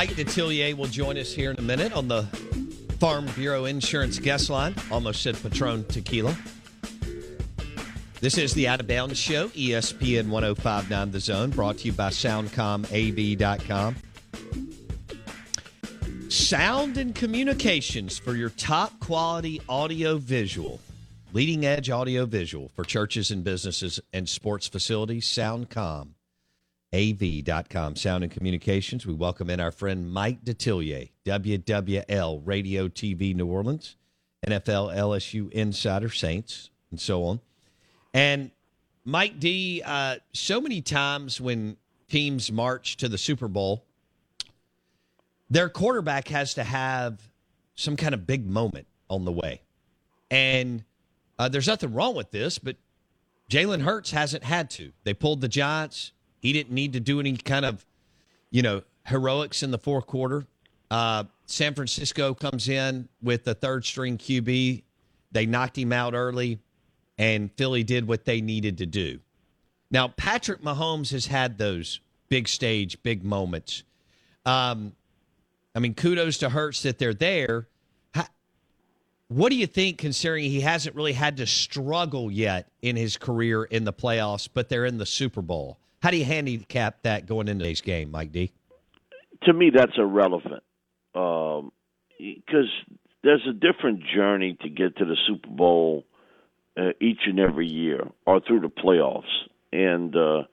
Mike Detillier will join us here in a minute on the Farm Bureau Insurance guest line. Almost said Patron Tequila. This is the Out of Bounds Show, ESPN 1059 The Zone, brought to you by SoundcomAV.com. Sound and communications for your top quality audio visual. Leading edge audio visual for churches and businesses and sports facilities, Soundcom. AV.com, Sound and Communications. We welcome in our friend Mike Detillier, WWL Radio TV New Orleans, NFL LSU Insider Saints, and so on. And Mike D, uh, so many times when teams march to the Super Bowl, their quarterback has to have some kind of big moment on the way. And uh, there's nothing wrong with this, but Jalen Hurts hasn't had to. They pulled the Giants he didn't need to do any kind of, you know, heroics in the fourth quarter. Uh, San Francisco comes in with the third string QB. They knocked him out early, and Philly did what they needed to do. Now, Patrick Mahomes has had those big stage, big moments. Um, I mean, kudos to Hurts that they're there. What do you think, considering he hasn't really had to struggle yet in his career in the playoffs, but they're in the Super Bowl? How do you handicap that going into today's game, Mike D? To me, that's irrelevant because um, there's a different journey to get to the Super Bowl uh, each and every year or through the playoffs. And uh,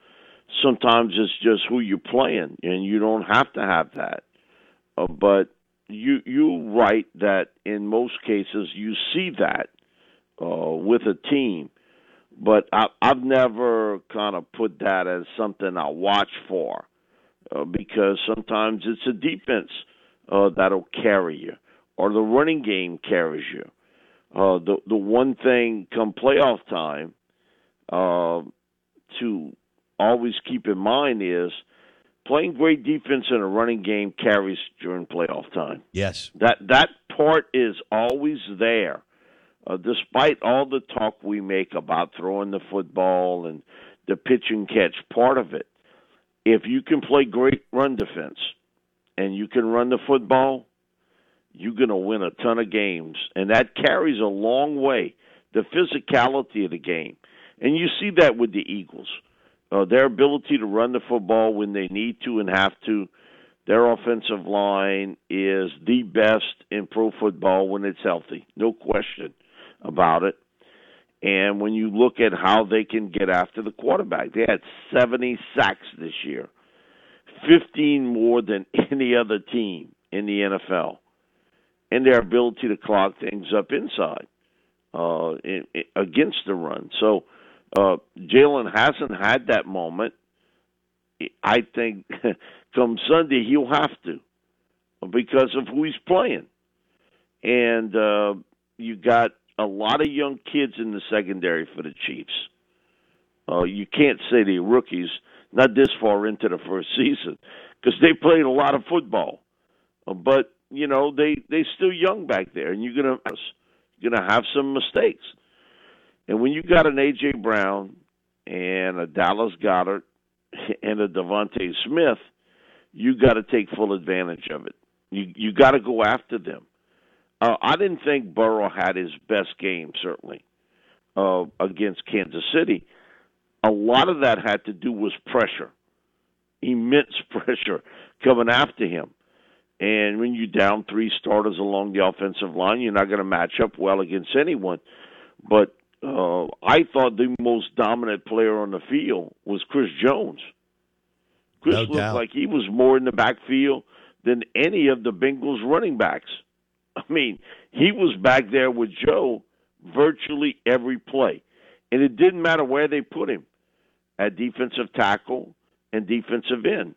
sometimes it's just who you're playing, and you don't have to have that. Uh, but you you write that in most cases you see that uh, with a team but I, I've never kind of put that as something I watch for uh, because sometimes it's a defense uh, that'll carry you or the running game carries you. Uh, the the one thing come playoff time uh, to always keep in mind is playing great defense in a running game carries during playoff time. Yes, that that part is always there uh, despite all the talk we make about throwing the football and the pitch and catch part of it, if you can play great run defense and you can run the football, you're going to win a ton of games. And that carries a long way, the physicality of the game. And you see that with the Eagles. Uh, their ability to run the football when they need to and have to. Their offensive line is the best in pro football when it's healthy, no question about it. And when you look at how they can get after the quarterback, they had 70 sacks this year, 15 more than any other team in the NFL, and their ability to clock things up inside uh, in, in, against the run. So uh, Jalen hasn't had that moment. I think come Sunday he'll have to because of who he's playing, and uh, you got a lot of young kids in the secondary for the Chiefs. Uh, you can't say they're rookies, not this far into the first season, because they played a lot of football. Uh, but you know they they still young back there, and you're gonna you're gonna have some mistakes. And when you got an AJ Brown and a Dallas Goedert and a DeVonta Smith, you got to take full advantage of it. You you got to go after them. Uh, I didn't think Burrow had his best game, certainly, uh, against Kansas City. A lot of that had to do with pressure, immense pressure coming after him. And when you down three starters along the offensive line, you're not going to match up well against anyone. But uh, I thought the most dominant player on the field was Chris Jones. Chris no looked doubt. like he was more in the backfield than any of the Bengals running backs. I mean, he was back there with Joe virtually every play. And it didn't matter where they put him at defensive tackle and defensive end.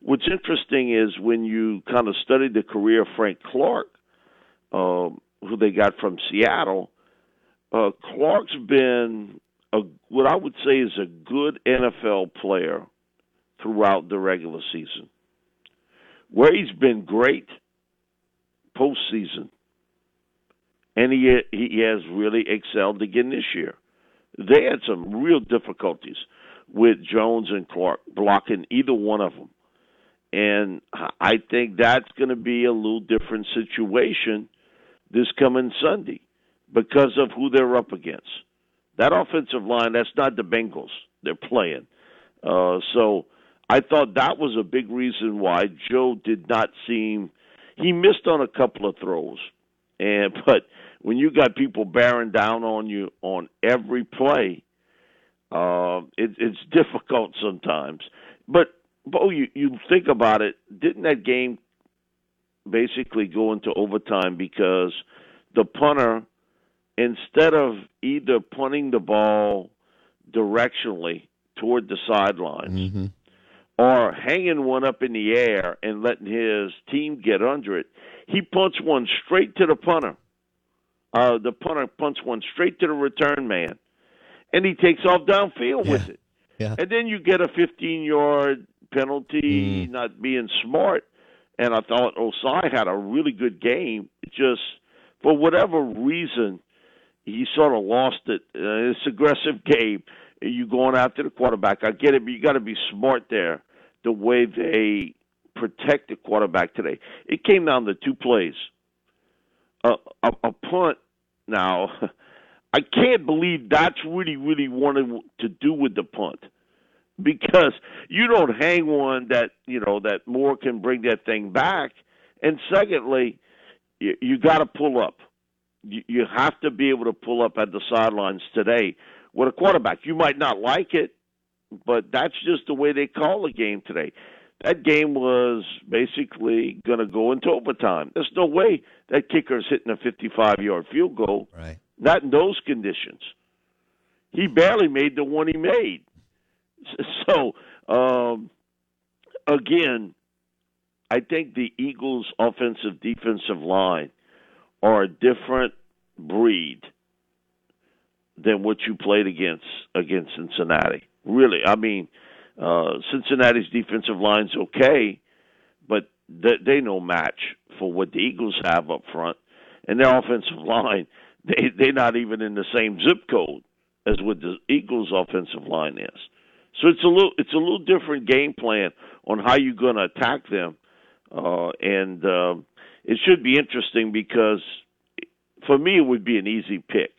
What's interesting is when you kind of study the career of Frank Clark, uh, who they got from Seattle, uh, Clark's been a, what I would say is a good NFL player throughout the regular season. Where he's been great – postseason, and he he has really excelled again this year. They had some real difficulties with Jones and Clark blocking either one of them, And I think that's going to be a little different situation this coming Sunday because of who they're up against. That offensive line, that's not the Bengals they're playing. Uh, so I thought that was a big reason why Joe did not seem he missed on a couple of throws. And but when you got people bearing down on you on every play, uh, it, it's difficult sometimes. But Bo, you you think about it, didn't that game basically go into overtime because the punter instead of either punting the ball directionally toward the sideline mm-hmm. Or hanging one up in the air and letting his team get under it, he punts one straight to the punter. Uh, the punter punts one straight to the return man, and he takes off downfield yeah. with it. Yeah. And then you get a 15 yard penalty, mm. not being smart. And I thought Ossai had a really good game. Just for whatever reason, he sort of lost it. Uh, it's aggressive game. You going after the quarterback. I get it, but you got to be smart there. The way they protect the quarterback today. It came down to two plays. A, a, a punt. Now, I can't believe that's really, really wanted to do with the punt because you don't hang one that you know that Moore can bring that thing back. And secondly, you, you got to pull up you, you have to be able to pull up at the sidelines today with a quarterback. You might not like it, but that's just the way they call the game today. That game was basically going to go into overtime. There's no way that kicker's hitting a 55 yard field goal. Right. Not in those conditions. He barely made the one he made. So, um, again, I think the Eagles' offensive defensive line are a different breed than what you played against against Cincinnati. Really, I mean, uh, Cincinnati's defensive line's okay, but they, they no match for what the Eagles have up front, and their offensive line they they're not even in the same zip code as what the Eagles' offensive line is. So it's a little it's a little different game plan on how you're going to attack them, uh, and. Uh, it should be interesting because for me it would be an easy pick.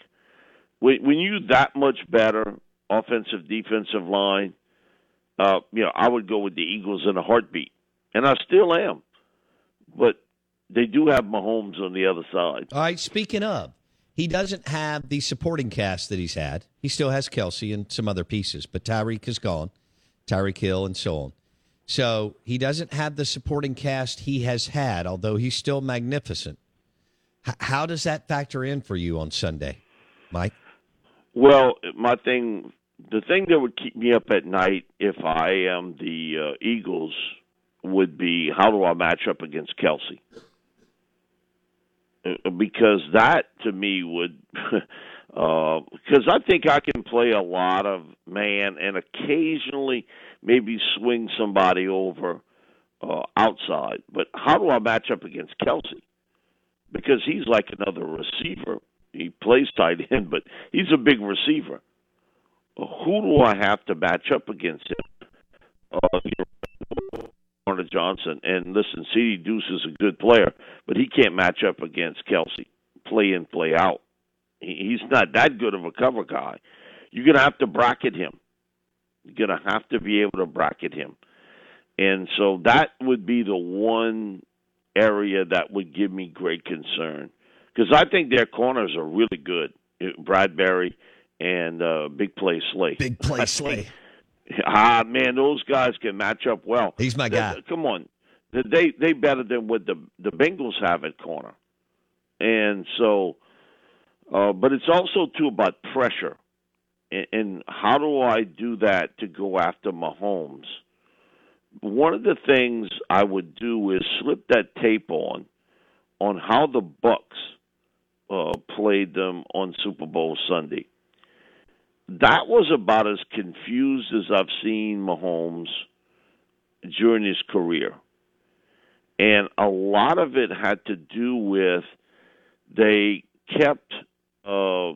When, when you that much better offensive defensive line, uh, you know I would go with the Eagles in a heartbeat, and I still am. But they do have Mahomes on the other side. All right. Speaking of, he doesn't have the supporting cast that he's had. He still has Kelce and some other pieces, but Tyreek is gone, Tyreek Hill, and so on. So he doesn't have the supporting cast he has had, although he's still magnificent. H- how does that factor in for you on Sunday, Mike? Well, my thing, the thing that would keep me up at night if I am the uh, Eagles would be how do I match up against Kelce? Uh, because that to me would, because uh, I think I can play a lot of man and occasionally maybe swing somebody over uh, outside. But how do I match up against Kelce? Because he's like another receiver. He plays tight end, but he's a big receiver. Who do I have to match up against him? Uh, Gardner-Johnson. And listen, CD Deuce is a good player, but he can't match up against Kelce. play in, play out. He's not that good of a cover guy. You're going to have to bracket him. You're going to have to be able to bracket him. And so that would be the one area that would give me great concern because I think their corners are really good. Bradberry and uh, Big Play Slay. Big Play Slay. Ah man, those guys can match up well. He's my guy. Come on, they they better than what the the Bengals have at corner, and so, uh, but it's also too about pressure and how do I do that to go after Mahomes? One of the things I would do is slip that tape on on how the Bucks uh, played them on Super Bowl Sunday. That was about as confused as I've seen Mahomes during his career. And a lot of it had to do with they kept uh,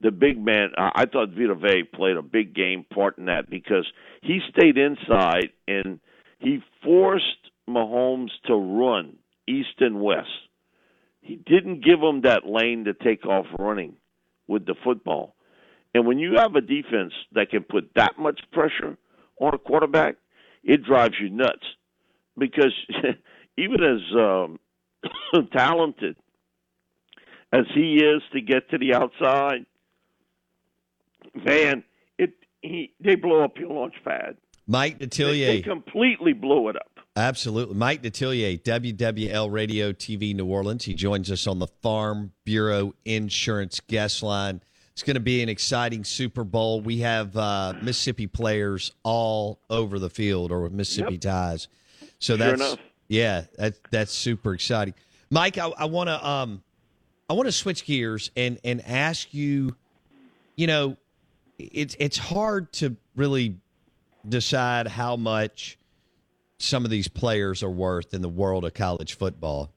the big man, I thought Vita Vea played a big game part in that because he stayed inside and He forced Mahomes to run east and west. He didn't give him that lane to take off running with the football. And when you have a defense that can put that much pressure on a quarterback, it drives you nuts. Because even as um, talented as he is to get to the outside, man, it he they blow up your launch pad. Mike Detillier. They, they completely blow it up. Absolutely. Mike Detillier, WWL Radio TV New Orleans. He joins us on the Farm Bureau Insurance guest line. It's going to be an exciting Super Bowl. We have uh, Mississippi players all over the field or with Mississippi yep. ties. So sure that's enough. yeah, that, that's super exciting. Mike, I, I want to um, I want to switch gears and and ask you, you know, it's it's hard to really decide how much some of these players are worth in the world of college football.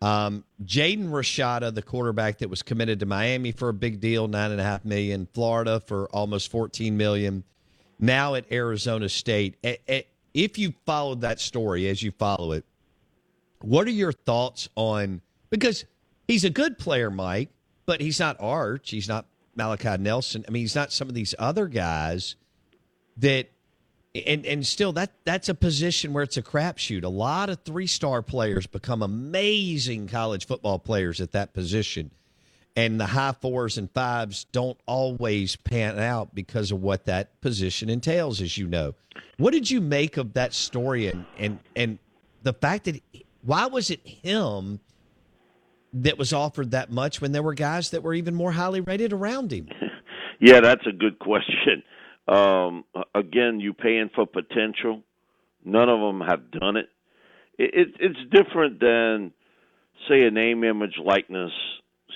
Um, Jaden Rashada, the quarterback that was committed to Miami for a big deal, nine and a half million, Florida for almost fourteen million, now at Arizona State. If you followed that story as you follow it, what are your thoughts on because he's a good player, Mike, but he's not Arch, he's not Malachi Nelson. I mean, he's not some of these other guys that and and still that that's a position where it's a crapshoot. A lot of three star players become amazing college football players at that position, and the high fours and fives don't always pan out because of what that position entails, as you know. What did you make of that story and and and the fact that why was it him that was offered that much when there were guys that were even more highly rated around him? Yeah, that's a good question. Um, again, you paying for potential. None of them have done it. it, it it's different than, say, a name, image, likeness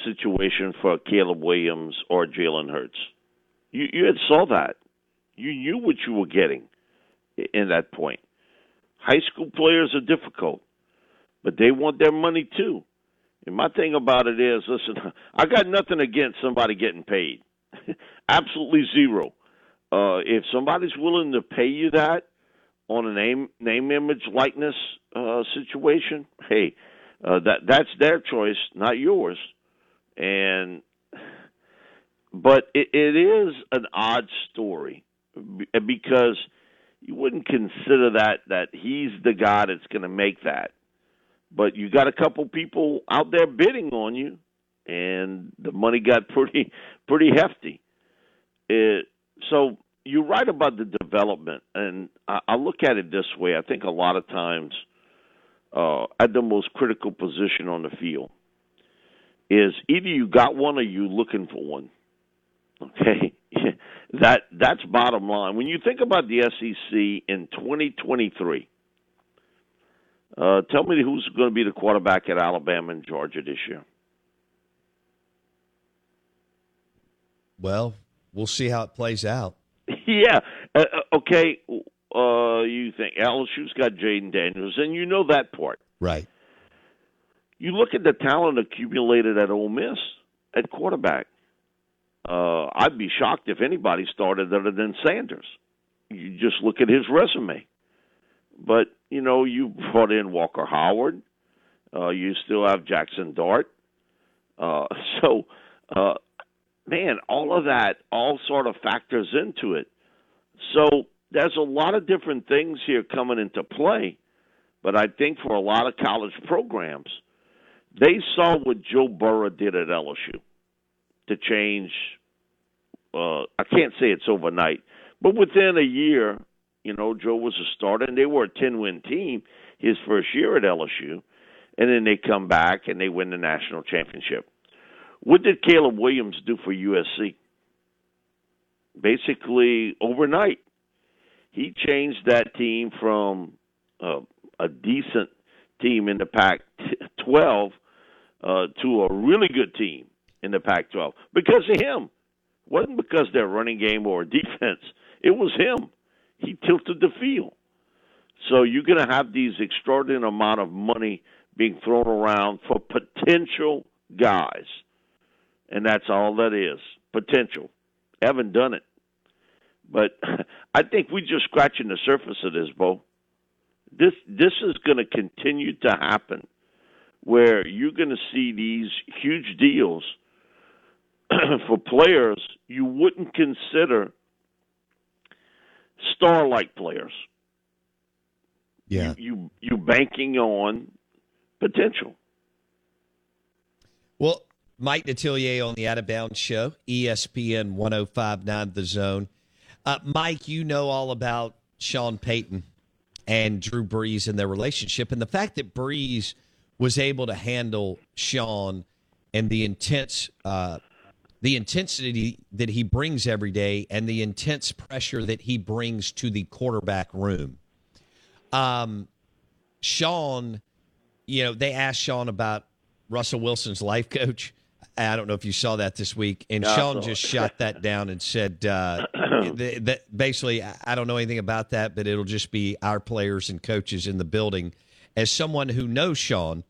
situation for Caleb Williams or Jalen Hurts. You you had saw that. You knew what you were getting in that point. High school players are difficult, but they want their money too. And my thing about it is, listen, I got nothing against somebody getting paid. Absolutely zero. Uh, if somebody's willing to pay you that on a name, name, image, likeness uh, situation, hey, uh, that that's their choice, not yours. And but it, it is an odd story because you wouldn't consider that that he's the guy that's going to make that. But you got a couple people out there bidding on you, and the money got pretty pretty hefty. It, so you're right about the development, and I, I look at it this way. I think a lot of times, uh, at the most critical position on the field, is either you got one or you're looking for one. Okay, that that's bottom line. When you think about the SEC in 2023, uh, tell me who's going to be the quarterback at Alabama and Georgia this year. Well, we'll see how it plays out. yeah. Uh, uh, okay. Uh, you think LSU's got Jayden Daniels, and you know that part, right? You look at the talent accumulated at Ole Miss at quarterback. Uh, I'd be shocked if anybody started other than Sanders. You just look at his resume. But you know, you brought in Walker Howard. Uh, you still have Jaxson Dart. Uh, so uh, man, all of that all sort of factors into it. So there's a lot of different things here coming into play. But I think for a lot of college programs, they saw what Joe Burrow did at LSU to change. Uh, I can't say it's overnight, but within a year, you know, Joe was a starter, and they were a ten-win team his first year at LSU, and then they come back and they win the national championship. What did Caleb Williams do for USC? Basically, overnight, he changed that team from uh, a decent team in the Pac 12 uh, to a really good team in the Pac 12 because of him. It wasn't because their running game or defense, it was him. He tilted the field. So you're going to have these extraordinary amount of money being thrown around for potential guys and that's all that is potential. Haven't done it, but I think we're just scratching the surface of this, Bo. This this is going to continue to happen, where you're going to see these huge deals for players you wouldn't consider star-like players. Yeah, you you, you banking on potential. Well, Mike Detillier on the Out of Bounds Show, ESPN 1059 The Zone. Uh, Mike, you know all about Sean Payton and Drew Brees and their relationship, and the fact that Brees was able to handle Sean and the intense, uh, the intensity that he brings every day, and the intense pressure that he brings to the quarterback room. Um, Sean, you know, they asked Sean about Russell Wilson's life coach. I don't know if you saw that this week, and I Sean just shot that down and said uh, that, that basically I don't know anything about that, but it'll just be our players and coaches in the building. As someone who knows Sean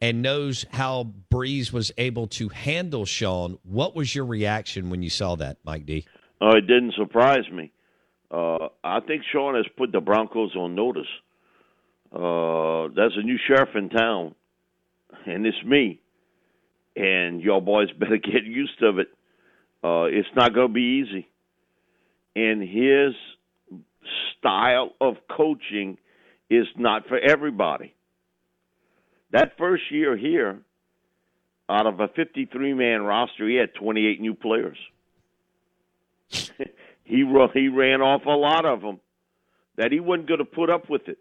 and knows how Brees was able to handle Sean, what was your reaction when you saw that, Mike D? Oh, it didn't surprise me. Uh, I think Sean has put the Broncos on notice. Uh, there's a new sheriff in town, and it's me. And y'all boys better get used to it. Uh, it's not going to be easy. And his style of coaching is not for everybody. That first year here, out of a 53 man roster, he had 28 new players. he he ran off a lot of them that he wasn't going to put up with it.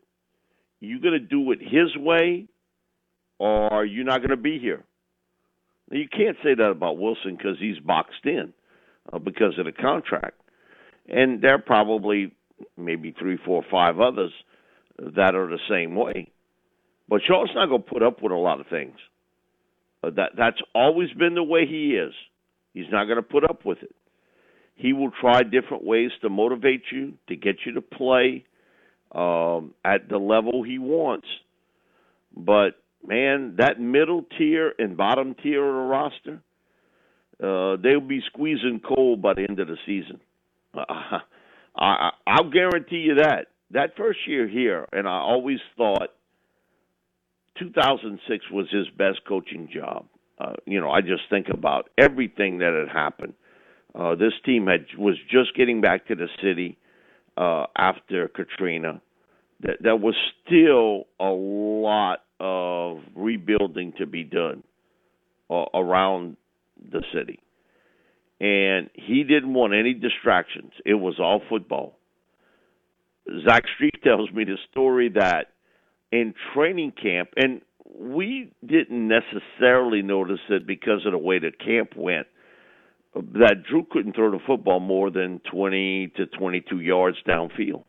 You're going to do it his way, or you're not going to be here. You can't say that about Wilson because he's boxed in uh, because of the contract, and there are probably maybe three, four, five others that are the same way. But Sean's not going to put up with a lot of things. Uh, that that's always been the way he is. He's not going to put up with it. He will try different ways to motivate you, to get you to play um, at the level he wants. But man, that middle tier and bottom tier of the roster, uh, they'll be squeezing cold by the end of the season. Uh, I, I'll guarantee you that. That first year here, and I always thought 2006 was his best coaching job. Uh, you know, I just think about everything that had happened. Uh, this team had was just getting back to the city uh, after Katrina. That there was still a lot of rebuilding to be done uh, around the city, and he didn't want any distractions. It was all football. Zach Strief tells me the story that in training camp, and we didn't necessarily notice it because of the way the camp went. That Drew couldn't throw the football more than 20 to 22 yards downfield.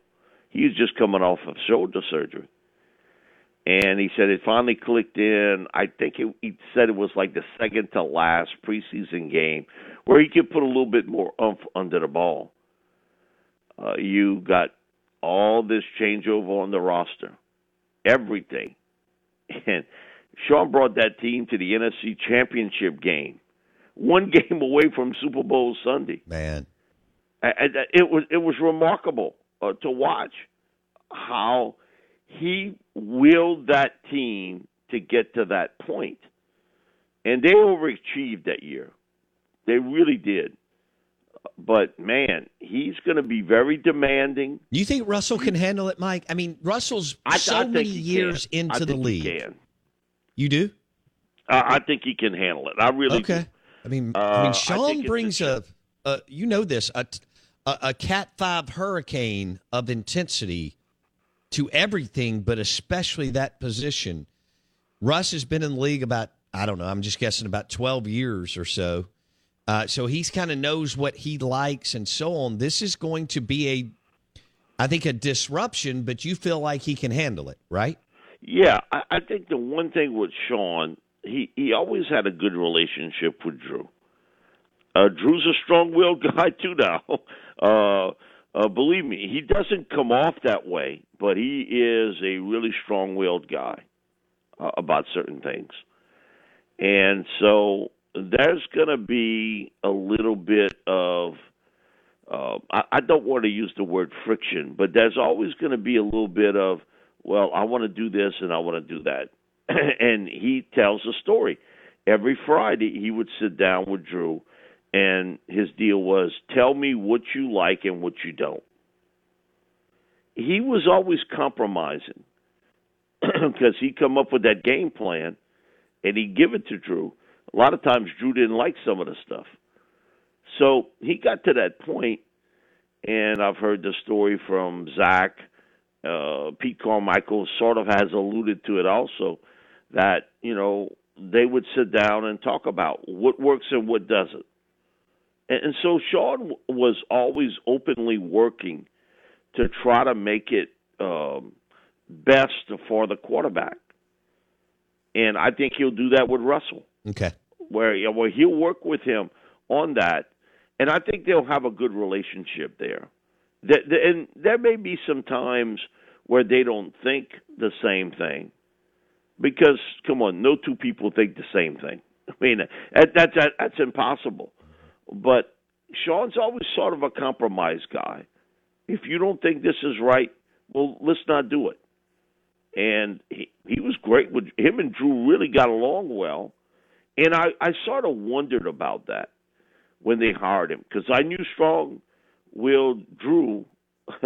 He was just coming off of shoulder surgery. And he said it finally clicked in. I think it, he said it was like the second to last preseason game where he could put a little bit more umph under the ball. Uh, you got all this changeover on the roster, everything. And Sean brought that team to the NFC Championship game, one game away from Super Bowl Sunday. Man, And it was it was remarkable uh, to watch how he willed that team to get to that point, and they overachieved that year. They really did. But man, he's going to be very demanding. Do you think Russell can handle it, Mike? I mean, Russell's I, so I many years can. into the league. You do? I, I think he can handle it. I really Okay. do. I mean, Uh, I mean, Sean brings a- a, a, you know this, a, a, a Cat Five hurricane of intensity to everything, but especially that position. Russ has been in the league about, I don't know, I'm just guessing about 12 years or so. Uh, so he's kind of knows what he likes and so on. This is going to be a, I think, a disruption, but you feel like he can handle it, right? Yeah, I, I think the one thing with Sean, he he always had a good relationship with Drew. Uh, Drew's a strong-willed guy too now. Uh, uh, believe me, he doesn't come off that way, but he is a really strong-willed guy uh, about certain things. And so there's going to be a little bit of uh, I, I don't want to use the word friction, but there's always going to be a little bit of well, I want to do this and I want to do that. and he tells a story. Every Friday, he would sit down with Drew, and his deal was tell me what you like and what you don't. He was always compromising because he'd come up with that game plan and he'd give it to Drew. A lot of times, Drew didn't like some of the stuff. So he got to that point, and I've heard the story from Zach. Uh, Pete Carmichael sort of has alluded to it also that, you know, they would sit down and talk about what works and what doesn't. And, so Sean was always openly working to try to make it um, best for the quarterback. And I think he'll do that with Russell. Okay. Where, where he'll work with him on that. And I think they'll have a good relationship there. And there may be some times where they don't think the same thing because come on, no two people think the same thing. I mean, that's that's impossible. But Sean's always sort of a compromise guy. If you don't think this is right, well, let's not do it. And he he was great with him and Drew really got along well, and I I sort of wondered about that when they hired him because I knew strong willed Drew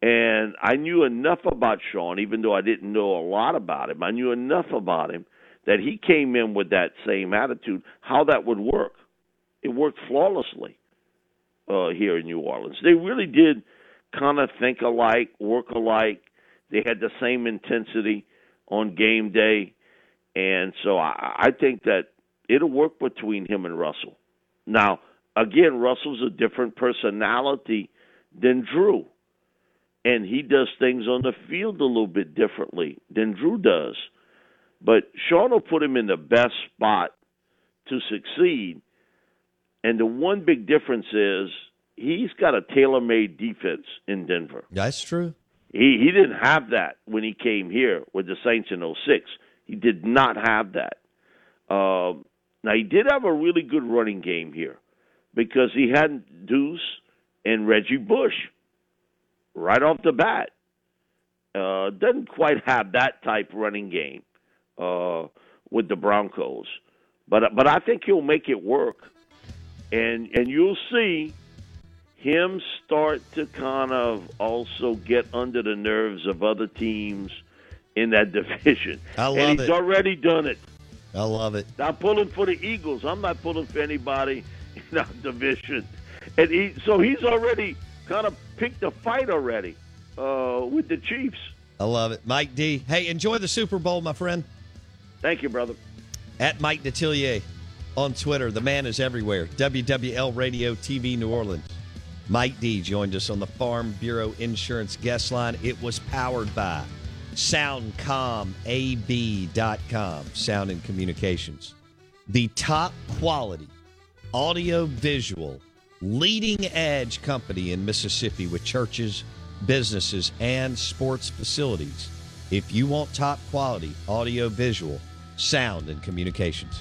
And I knew enough about Sean, even though I didn't know a lot about him. I knew enough about him that he came in with that same attitude, how that would work. It worked flawlessly uh, here in New Orleans. They really did kind of think alike, work alike. They had the same intensity on game day. And so I, I think that it'll work between him and Russell. Now, again, Russell's a different personality than Drew and he does things on the field a little bit differently than Drew does. But Sean will put him in the best spot to succeed. And the one big difference is he's got a tailor made defense in Denver. That's true. He he didn't have that when he came here with the Saints in 06. He did not have that. Um, now he did have a really good running game here because he had Deuce and Reggie Bush right off the bat. Uh, doesn't quite have that type running game uh, with the Broncos, but but I think he'll make it work, and and you'll see him start to kind of also get under the nerves of other teams in that division. I love and he's it. already done it. I love it. I'm pulling for the Eagles. I'm not pulling for anybody in our division. And he, so he's already kind of picked a fight already uh, with the Chiefs. I love it. Mike D. Hey, enjoy the Super Bowl, my friend. Thank you, brother. At Mike Detillier on Twitter. The man is everywhere. WWL Radio TV New Orleans. Mike D joined us on the Farm Bureau Insurance guest line. It was powered by SoundcomAV.com, Sound and Communications. The top quality audio visual leading edge company in Mississippi with churches, businesses, and sports facilities. If you want top quality audio visual, sound, and communications.